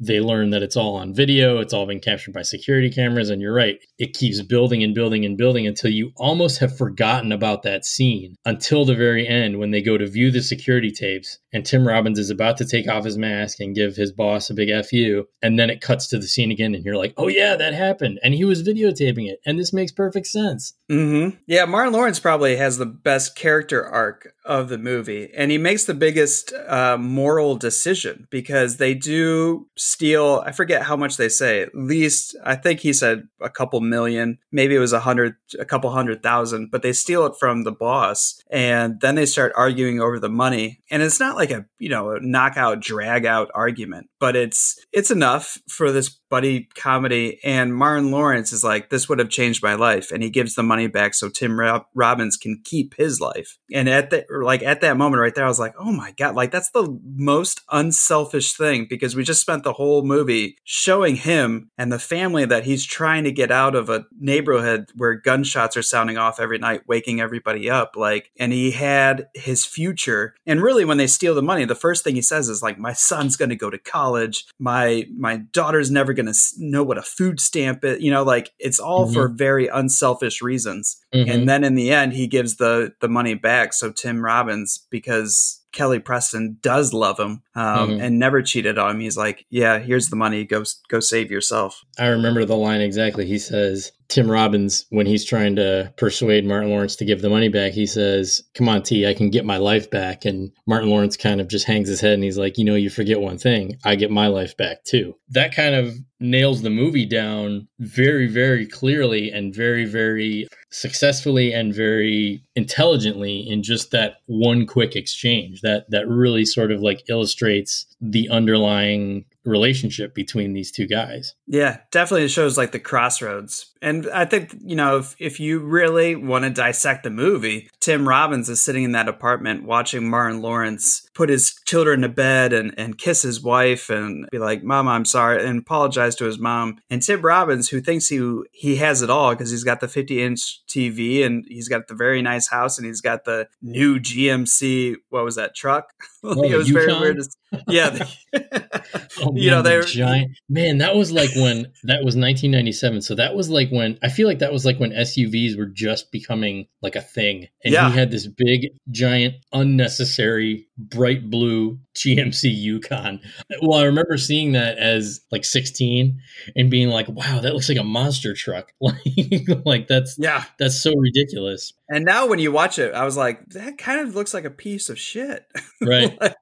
they learn that it's all on video, it's all been captured by security cameras and you're right, it keeps building and building and building until you almost have forgotten about that scene until the very end when they go to view the security tapes and Tim Robbins is about to take off his mask and give his boss a big FU and then it cuts to the scene again and you're like, "Oh yeah, that happened." And he was videotaping it and this makes perfect sense. Mm-hmm. Yeah, Martin Lawrence probably has the best character arc of the movie, and he makes the biggest uh, moral decision because they do steal. I forget how much they say. At least I think he said a couple million, maybe it was a hundred, a couple hundred thousand, but they steal it from the boss, and then they start arguing over the money. And it's not like a you know a knockout, drag out argument, but it's it's enough for this buddy comedy. And Martin Lawrence is like, this would have changed my life, and he gives the money back so Tim Rob- Robbins can keep his life. And at that, like at that moment right there, I was like, oh my god, like that's the most unselfish thing because we just spent the whole movie showing him and the family that he's trying to get out of a neighborhood where gunshots are sounding off every night, waking everybody up. Like, and he had his future. And really, when they steal the money, the first thing he says is like, my son's going to go to college. My my daughter's never going to know what a food stamp is. You know, like it's all Mhm. for very unselfish reasons. Mhm. And then in the end, he gives the the money back. So Tim Robbins, because Kelly Preston does love him um, Mhm. and never cheated on him, he's like, "Yeah, here's the money. Go go save yourself." I remember the line exactly. He says, Tim Robbins, when he's trying to persuade Martin Lawrence to give the money back, he says, Come on, T, I can get my life back. And Martin Lawrence kind of just hangs his head and he's like, You know, you forget one thing. I get my life back too. That kind of nails the movie down very, very clearly and very, very successfully and very intelligently in just that one quick exchange that that really sort of like illustrates the underlying relationship between these two guys. Yeah, definitely it shows like the crossroads. And I think, you know, if, if you really want to dissect the movie, Tim Robbins is sitting in that apartment watching Martin Lawrence put his children to bed and, and kiss his wife and be like, Mom, I'm sorry, and apologize to his mom. And Tim Robbins, who thinks he he has it all because he's got the 50 inch TV and he's got the very nice house and he's got the new GMC, what was that truck? Oh, it the was very weird. to- yeah. the- Oh, you know, man, the they're giant man. That was like when that was 1997. So that was like when I feel like that was like when SUVs were just becoming like a thing, and Yeah. he had this big, giant, unnecessary, bright blue GMC Yukon. Well, I remember seeing that as like 16 and being like, "Wow, that looks like a monster truck." Like, like that's yeah. that's so ridiculous, And now when you watch it, I was like, that kind of looks like a piece of shit. right? Like,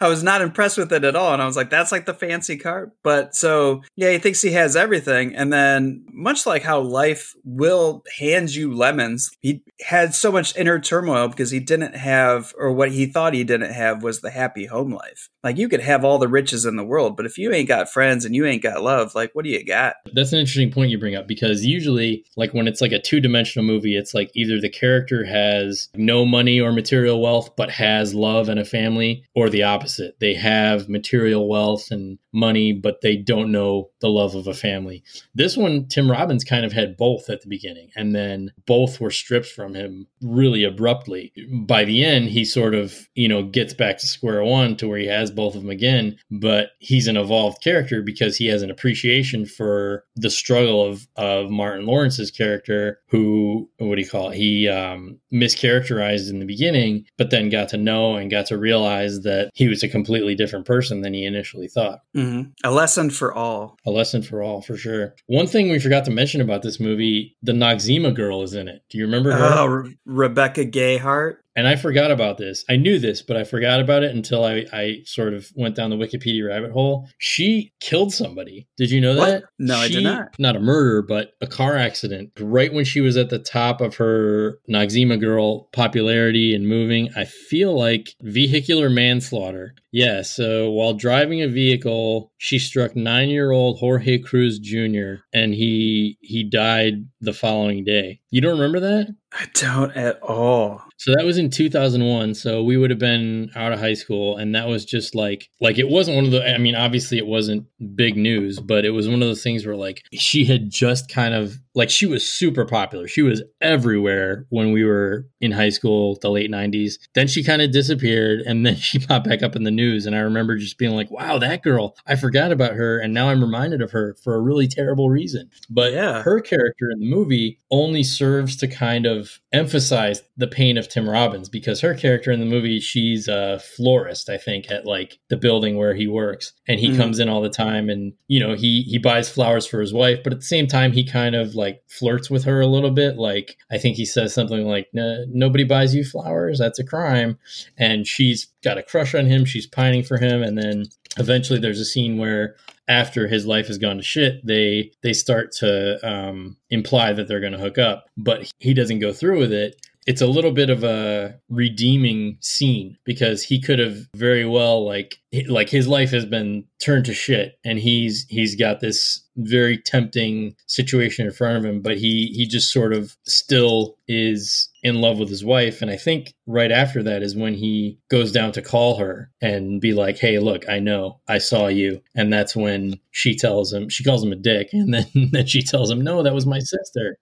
I was not impressed with it at all. And I was like, that's like the fancy car. But so, yeah, he thinks he has everything. And then, much like how life will hand you lemons, he had so much inner turmoil because he didn't have, or what he thought he didn't have was the happy home life. Like, you could have all the riches in the world, but if you ain't got friends and you ain't got love, like, what do you got? That's an interesting point you bring up because usually, like when it's like a two dimensional movie, it's like either the character has no money or material wealth, but has love and a family, or the opposite. They have material wealth and money, but they don't know the love of a family. This one, Tim Robbins kind of had both at the beginning, and then both were stripped from him really abruptly. By the end, he sort of, you know, gets back to square one to where he has both of them again, but he's an evolved character because he has an appreciation for the struggle of, of Martin Lawrence's character, who, what do you call it? He um, mischaracterized in the beginning, but then got to know and got to realize that he was a completely different person than he initially thought. Mm-hmm. A lesson for all. A lesson for all, for sure. One thing we forgot to mention about this movie the Noxzema girl is in it. Do you remember her? Oh, Re- Rebecca Gayheart. And I forgot about this. I knew this, but I forgot about it until I, I sort of went down the Wikipedia rabbit hole. She killed somebody. Did you know What? that? No, I did not. Not a murder, but a car accident. Right when she was at the top of her Noxzema girl popularity and moving, I feel like vehicular manslaughter. Yeah, so while driving a vehicle, she struck nine-year-old Jorge Cruz Jr. and he he died the following day. You don't remember that? I don't at all. So that was in 2001. So we would have been out of high school, and that was just like like it wasn't one of the. I mean, obviously it wasn't big news, but it was one of those things where like she had just kind of like she was super popular. She was everywhere when we were in high school, the late 90s. Then she kind of disappeared, and then she popped back up in the news. And I remember just being like, "Wow, that girl! I forgot about her, and now I'm reminded of her for a really terrible reason." But Yeah. her character in the movie only serves to kind of emphasize the pain of Tim Robbins because her character in the movie, she's a florist, I think, at like the building where he works. And he Mhm. comes in all the time and, you know, he he buys flowers for his wife, but at the same time he kind of like flirts with her a little bit. Like I think he says something like, nobody buys you flowers, that's a crime. And she's got a crush on him, she's pining for him, and then eventually there's a scene where after his life has gone to shit, they they start to um, imply that they're going to hook up, but he doesn't go through with it. It's a little bit of a redeeming scene because he could have very well like like his life has been turned to shit and he's he's got this very tempting situation in front of him but he he just sort of still is in love with his wife. And i think right after that is when he goes down to call her and be like hey look i know. I saw you. And that's when she tells him she calls him a dick. And then then she tells him no that was my sister.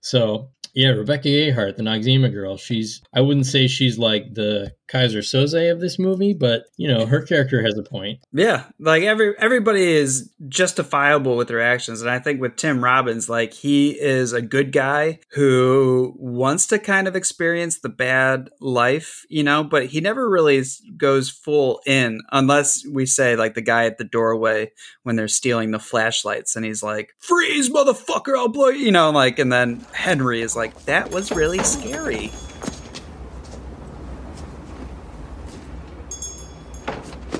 So yeah, Rebecca Gayheart, the Noxzema girl. She's I wouldn't say she's like the Keyser Soze of this movie, but you know, her character has a point. Yeah, like every everybody is justifiable with their actions, and I think with Tim Robbins, like he is a good guy who wants to kind of experience the bad life, you know, but he never really goes full in unless we say like the guy at the doorway when they're stealing the flashlights, and he's like, "Freeze, motherfucker! I'll blow you," you know, like, and then Henry is like, "That was really scary."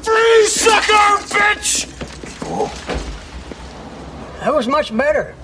Freeze, sucker, bitch! That was much better.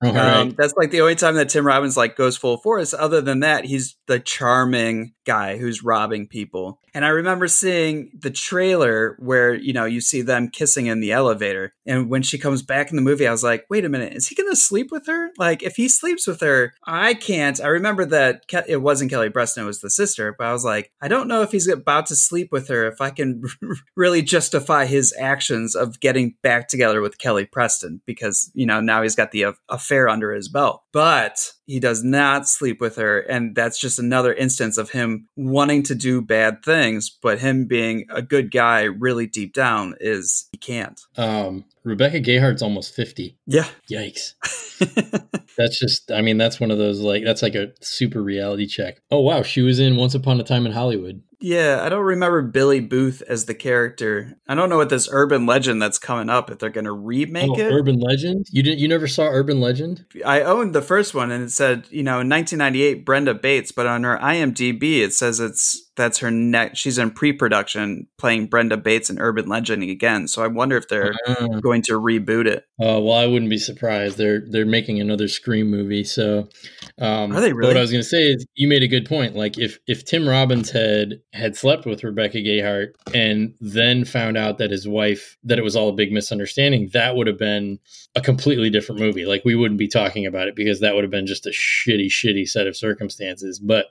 Um, that's like the only time that Tim Robbins like goes full force. Other than that, he's the charming guy who's robbing people. And I remember seeing the trailer where you know you see them kissing in the elevator, and when she comes back in the movie, I was like, wait a minute, is he going to sleep with her? Like, if he sleeps with her, I can't. I remember that Ke- it wasn't Kelly Preston; it was the sister. But I was like, I don't know if he's about to sleep with her. If I can really justify his actions of getting back together with Kelly Preston, because you know now he's got the affair under his belt. But he does not sleep with her, and that's just another instance of him wanting to do bad things, but him being a good guy really deep down is he can't. Um, Rebecca Gayheart's almost 50. Yeah. Yikes. that's just, I mean, that's one of those, like, that's like a super reality check. Oh, wow. She was in Once Upon a Time in Hollywood. Yeah, I don't remember Billie Booth as the character. I don't know what this urban legend that's coming up if they're going to remake oh, it. Urban Legend? You didn't, you never saw Urban Legend? I owned the first one and it said, you know, in 1998 Brenda Bates, but on her IMDb it says it's that's her next She's in pre-production playing Brenda Bates in Urban Legend again. So I wonder if they're Ah. going to reboot it. Uh, well, I wouldn't be surprised. They're they're making another Scream movie. So, um, Are they really? What I was going to say is, you made a good point. Like, if if Tim Robbins had had slept with Rebecca Gayheart and then found out that his wife that it was all a big misunderstanding, that would have been a completely different movie. Like, we wouldn't be talking about it because that would have been just a shitty, shitty set of circumstances. But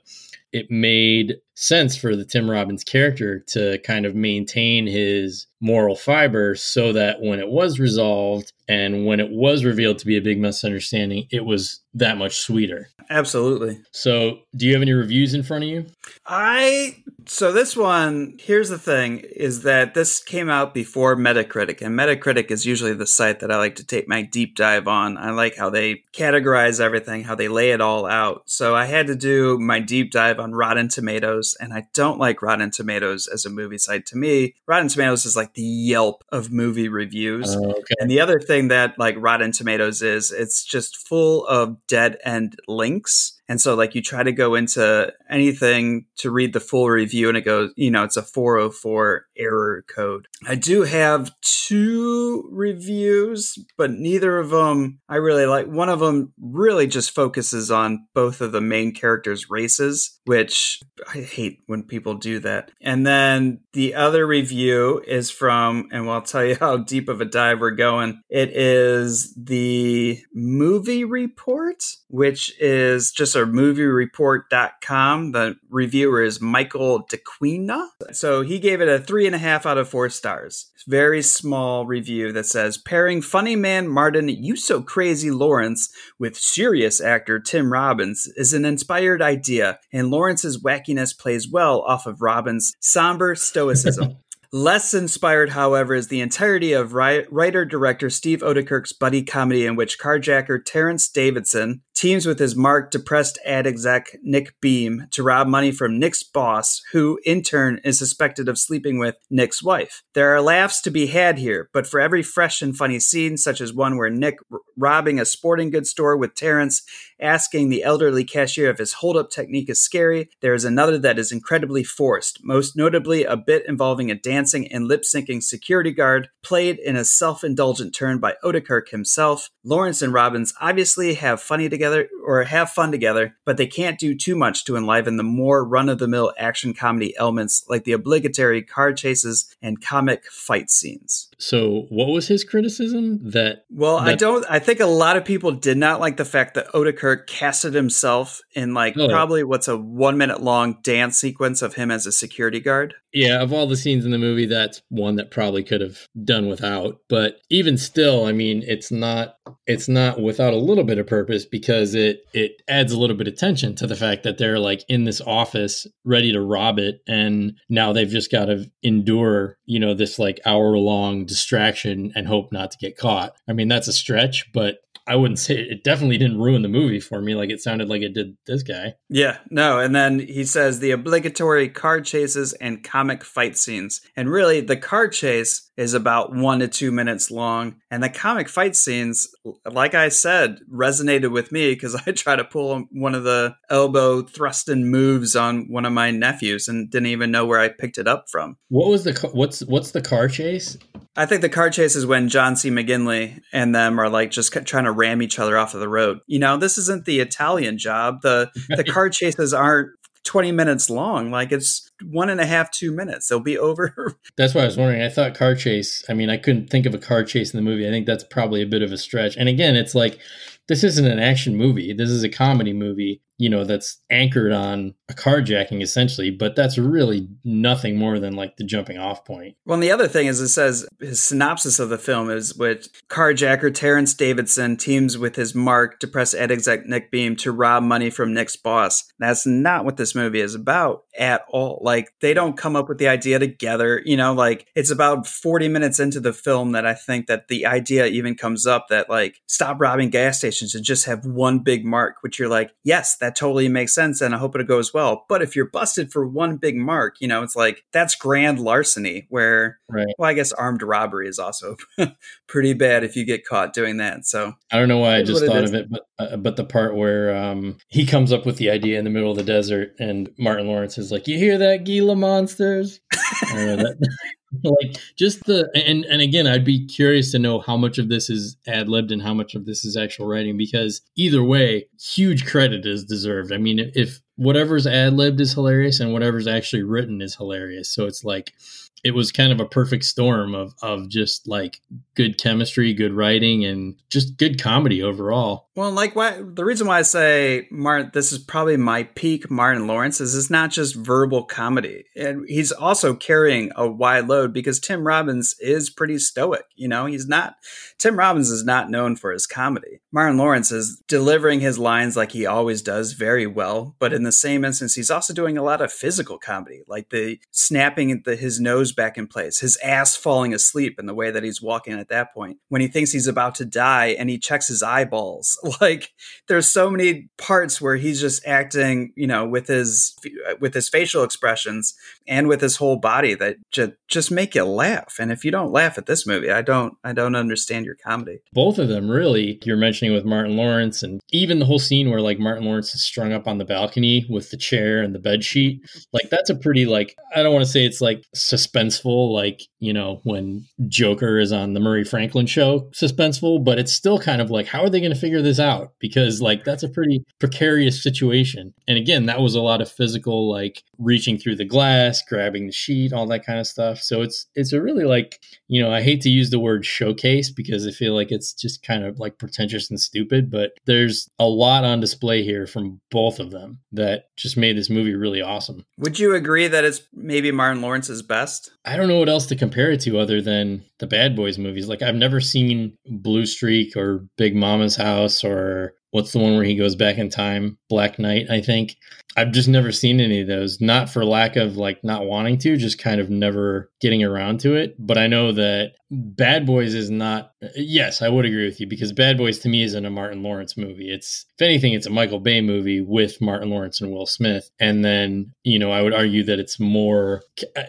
it made sense for the Tim Robbins character to kind of maintain his moral fiber so that when it was resolved and when it was revealed to be a big misunderstanding, it was that much sweeter. Absolutely. So, do you have any reviews in front of you? I so this one here's the thing is that this came out before Metacritic and Metacritic is usually the site that I like to take my deep dive on. I like how they categorize everything, how they lay it all out. So I had to do my deep dive on Rotten Tomatoes and I don't like Rotten Tomatoes as a movie site. To me, Rotten Tomatoes is like the Yelp of movie reviews. Oh, okay. And the other thing that like Rotten Tomatoes is, it's just full of dead end links. And so like you try to go into anything to read the full review and it goes, you know, it's a 404 error code. I do have two reviews, but neither of them I really like. One of them really just focuses on both of the main characters' races, which I hate when people do that. And then the other review is from, and I'll tell you how deep of a dive we're going. It is the movie report, which is just a moviereport.com. The reviewer is Michael DeQuina. So he gave it a three and a half out of four stars. Very small review that says pairing funny man Martin, you so crazy Lawrence with serious actor Tim Robbins is an inspired idea, and Lawrence's wackiness plays well off of Robbins' somber stoicism. Less inspired, however, is the entirety of writer director Steve Oedekerk's buddy comedy in which carjacker Terence Davidson teams with his marked depressed ad exec Nick Beam to rob money from Nick's boss, who in turn is suspected of sleeping with Nick's wife. There are laughs to be had here, but for every fresh and funny scene, such as one where Nick robbing a sporting goods store with Terence asking the elderly cashier if his hold-up technique is scary, there is another that is incredibly forced, most notably a bit involving a dancing and lip-syncing security guard, played in a self-indulgent turn by Oedekerk himself. Lawrence and Robbins obviously have funny together or have fun together, but they can't do too much to enliven the more run of the mill action comedy elements like the obligatory car chases and comic fight scenes. So, what was his criticism? That well, that- I don't. I think a lot of people did not like the fact that Oedekerk casted himself in like Oh. probably what's a one minute long dance sequence of him as a security guard. Yeah, of all the scenes in the movie, that's one that probably could have done without. But even still, I mean, it's not it's not without a little bit of purpose because it it adds a little bit of tension to the fact that they're like in this office ready to rob it, and now they've just got to endure, you know, this like hour long distraction and hope not to get caught. I mean, that's a stretch, but I wouldn't say it definitely didn't ruin the movie for me like it sounded like it did this guy. Yeah, no, and then he says the obligatory car chases and comic fight scenes. And really, the car chase is about one to two minutes long. And the comic fight scenes, like I said, resonated with me because I tried to pull one of the elbow thrusting moves on one of my nephews and didn't even know where I picked it up from. What was the what's what's the car chase? I think the car chase is when John C. McGinley and them are like just trying to ram each other off of the road. You know, this isn't the Italian job. The the car chases aren't 20 minutes long. Like it's one and a half, two minutes. They'll be over. That's why I was wondering. I thought car chase. I mean, I couldn't think of a car chase in the movie. I think that's probably a bit of a stretch. And again, it's like this isn't an action movie. This is a comedy movie. You know, that's anchored on a carjacking essentially, but that's really nothing more than like the jumping off point. Well, and the other thing is, it says his synopsis of the film is with carjacker Terrence Davidson teams with his mark depressed ad exec Nick Beam to rob money from Nick's boss. That's not what this movie is about at all. Like, they don't come up with the idea together. You know, like it's about 40 minutes into the film that I think that the idea even comes up that, like, stop robbing gas stations and just have one big mark, which you're like, yes, that totally makes sense. And I hope it goes well. But if you're busted for one big mark, you know, it's like that's grand larceny where Right. well, I guess armed robbery is also pretty bad if you get caught doing that. So I don't know why I just what it thought of it, but uh, but the part where um, he comes up with the idea in the middle of the desert, and Martin Lawrence is like, "You hear that, Gila monsters?" I don't know, that- like just the and and again, I'd be curious to know how much of this is ad libbed and how much of this is actual writing, because either way, huge credit is deserved. I mean, if whatever's ad libbed is hilarious and whatever's actually written is hilarious, so it's like it was kind of a perfect storm of of just like good chemistry, good writing, and just good comedy overall. Well, like why the reason why I say Martin, this is probably my peak Martin Lawrence is it's not just verbal comedy, and he's also carrying a wide load because Tim Robbins is pretty stoic. You know, he's not Tim Robbins is not known for his comedy. Martin Lawrence is delivering his lines like he always does very well, but in the same instance, he's also doing a lot of physical comedy, like the snapping the, his nose back in place, his ass falling asleep in the way that he's walking at that point when he thinks he's about to die and he checks his eyeballs. Like there's so many parts where he's just acting, you know, with his with his facial expressions and with his whole body that just just make you laugh. And if you don't laugh at this movie, I don't I don't understand your comedy. Both of them, really. You're mentioning with Martin Lawrence, and even the whole scene where like Martin Lawrence is strung up on the balcony with the chair and the bed sheet. Like that's a pretty like I don't want to say it's like suspenseful, like you know when Joker is on the Murray Franklin show, suspenseful, but it's still kind of like how are they going to figure this out? Because like that's a pretty precarious situation. And again, that was a lot of physical like reaching through the glass, grabbing the sheet, all that kind of stuff. So it's it's a really like, you know, I hate to use the word showcase because I feel like it's just kind of like pretentious and stupid, but there's a lot on display here from both of them that just made this movie really awesome. Would you agree that it's maybe Martin Lawrence's best? I don't know what else to compare it to other than the Bad Boys movies. Like I've never seen Blue Streak or Big Mama's House or what's the one where he goes back in time? Black Knight, I think. I've just never seen any of those, not for lack of like not wanting to, just kind of never getting around to it. But I know that Bad Boys is not, yes, I would agree with you because Bad Boys to me isn't a Martin Lawrence movie. It's, if anything, it's a Michael Bay movie with Martin Lawrence and Will Smith. And then, you know, I would argue that it's more,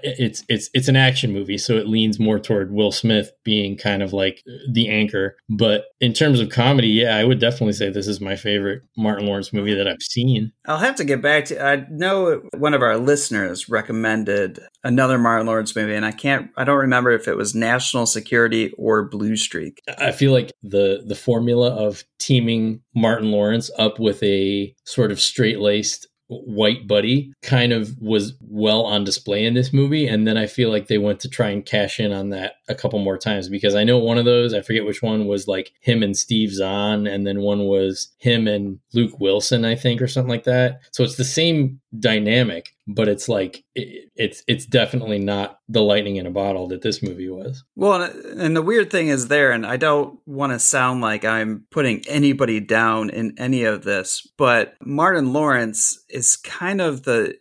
it's, it's, it's an action movie. So it leans more toward Will Smith being kind of like the anchor. But in terms of comedy, yeah, I would definitely say this is my favorite Martin Lawrence movie that I've seen. I'll have to get back to. I know one of our listeners recommended another Martin Lawrence movie, and I can't. I don't remember if it was National Security or Blue Streak. I feel like the the formula of teaming Martin Lawrence up with a sort of straight laced white buddy kind of was well on display in this movie. And then i feel like they went to try and cash in on that a couple more times because i know one of those i forget which one was like him and steve zahn. And then one was him and luke wilson i think or something like that. So it's the same dynamic but it's like it, it's it's definitely not the lightning in a bottle that this movie was well and the weird thing is there and i don't want to sound like i'm putting anybody down in any of this but martin lawrence is kind of the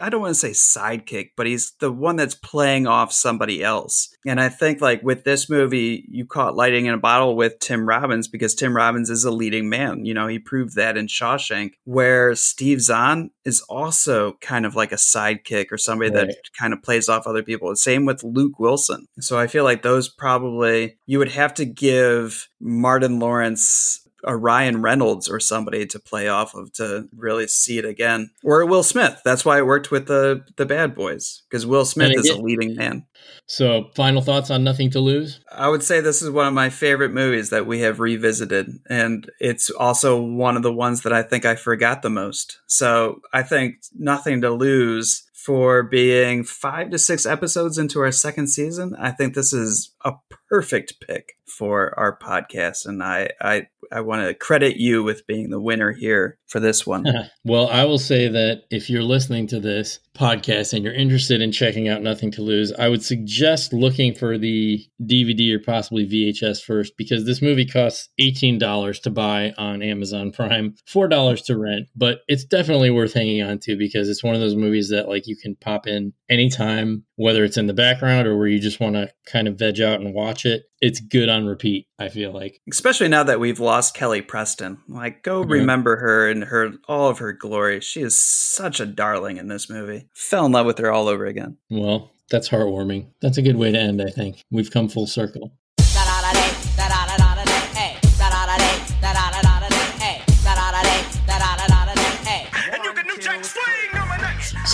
I don't want to say sidekick, but he's the one that's playing off somebody else. And I think like with this movie, you caught lighting in a bottle with Tim Robbins because Tim Robbins is a leading man. You know, he proved that in Shawshank, where Steve Zahn is also kind of like a sidekick or somebody right. that kind of plays off other people. Same with Luke Wilson. So I feel like those probably you would have to give Martin Lawrence a Ryan Reynolds or somebody to play off of to really see it again, or Will Smith. That's why I worked with the the Bad Boys because Will Smith is a leading man. So, final thoughts on Nothing to Lose? I would say this is one of my favorite movies that we have revisited, and it's also one of the ones that I think I forgot the most. So, I think Nothing to Lose for being five to six episodes into our second season. I think this is a perfect pick for our podcast, and I I I want to credit you with being the winner here for this one. well, I will say that if you're listening to this podcast and you're interested in checking out Nothing to Lose, I would suggest looking for the DVD or possibly VHS first because this movie costs $18 to buy on Amazon Prime, $4 to rent, but it's definitely worth hanging on to because it's one of those movies that like you can pop in anytime, whether it's in the background or where you just want to kind of veg out and watch it. It's good on repeat, I feel like. Especially now that we've lost Kelly Preston. Like go mm-hmm. remember her and her all of her glory. She is such a darling in this movie. Fell in love with her all over again. Well, that's heartwarming. That's a good way to end, I think. We've come full circle.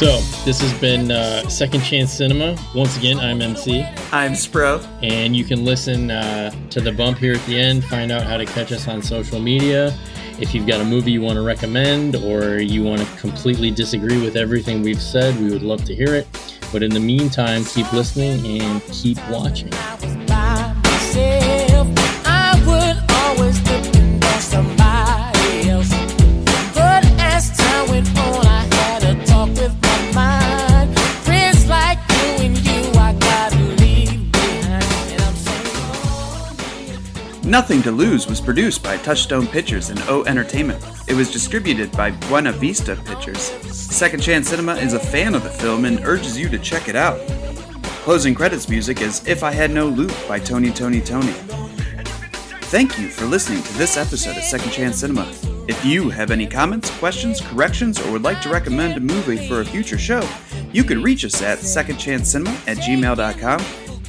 So, this has been uh, Second Chance Cinema. Once again, I'm MC. I'm Spro. And you can listen uh, to the bump here at the end, find out how to catch us on social media. If you've got a movie you want to recommend or you want to completely disagree with everything we've said, we would love to hear it. But in the meantime, keep listening and keep watching. Nothing to Lose was produced by Touchstone Pictures and O Entertainment. It was distributed by Buena Vista Pictures. Second Chance Cinema is a fan of the film and urges you to check it out. Closing credits music is If I Had No Loot by Tony Tony Tony. Thank you for listening to this episode of Second Chance Cinema. If you have any comments, questions, corrections, or would like to recommend a movie for a future show, you can reach us at secondchancecinema at gmail.com.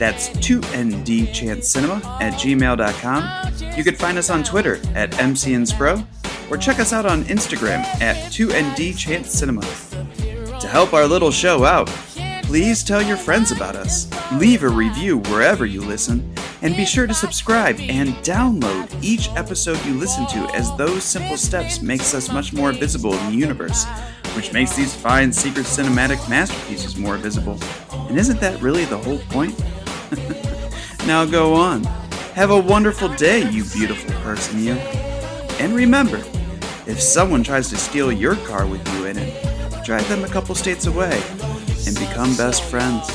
That's 2ndchancecinema at gmail.com. You can find us on Twitter at MCNSPro or check us out on Instagram at 2ndchancecinema. To help our little show out, please tell your friends about us, leave a review wherever you listen, and be sure to subscribe and download each episode you listen to as those simple steps makes us much more visible in the universe, which makes these fine secret cinematic masterpieces more visible. And isn't that really the whole point? now go on. Have a wonderful day, you beautiful person, you. And remember, if someone tries to steal your car with you in it, drive them a couple states away and become best friends.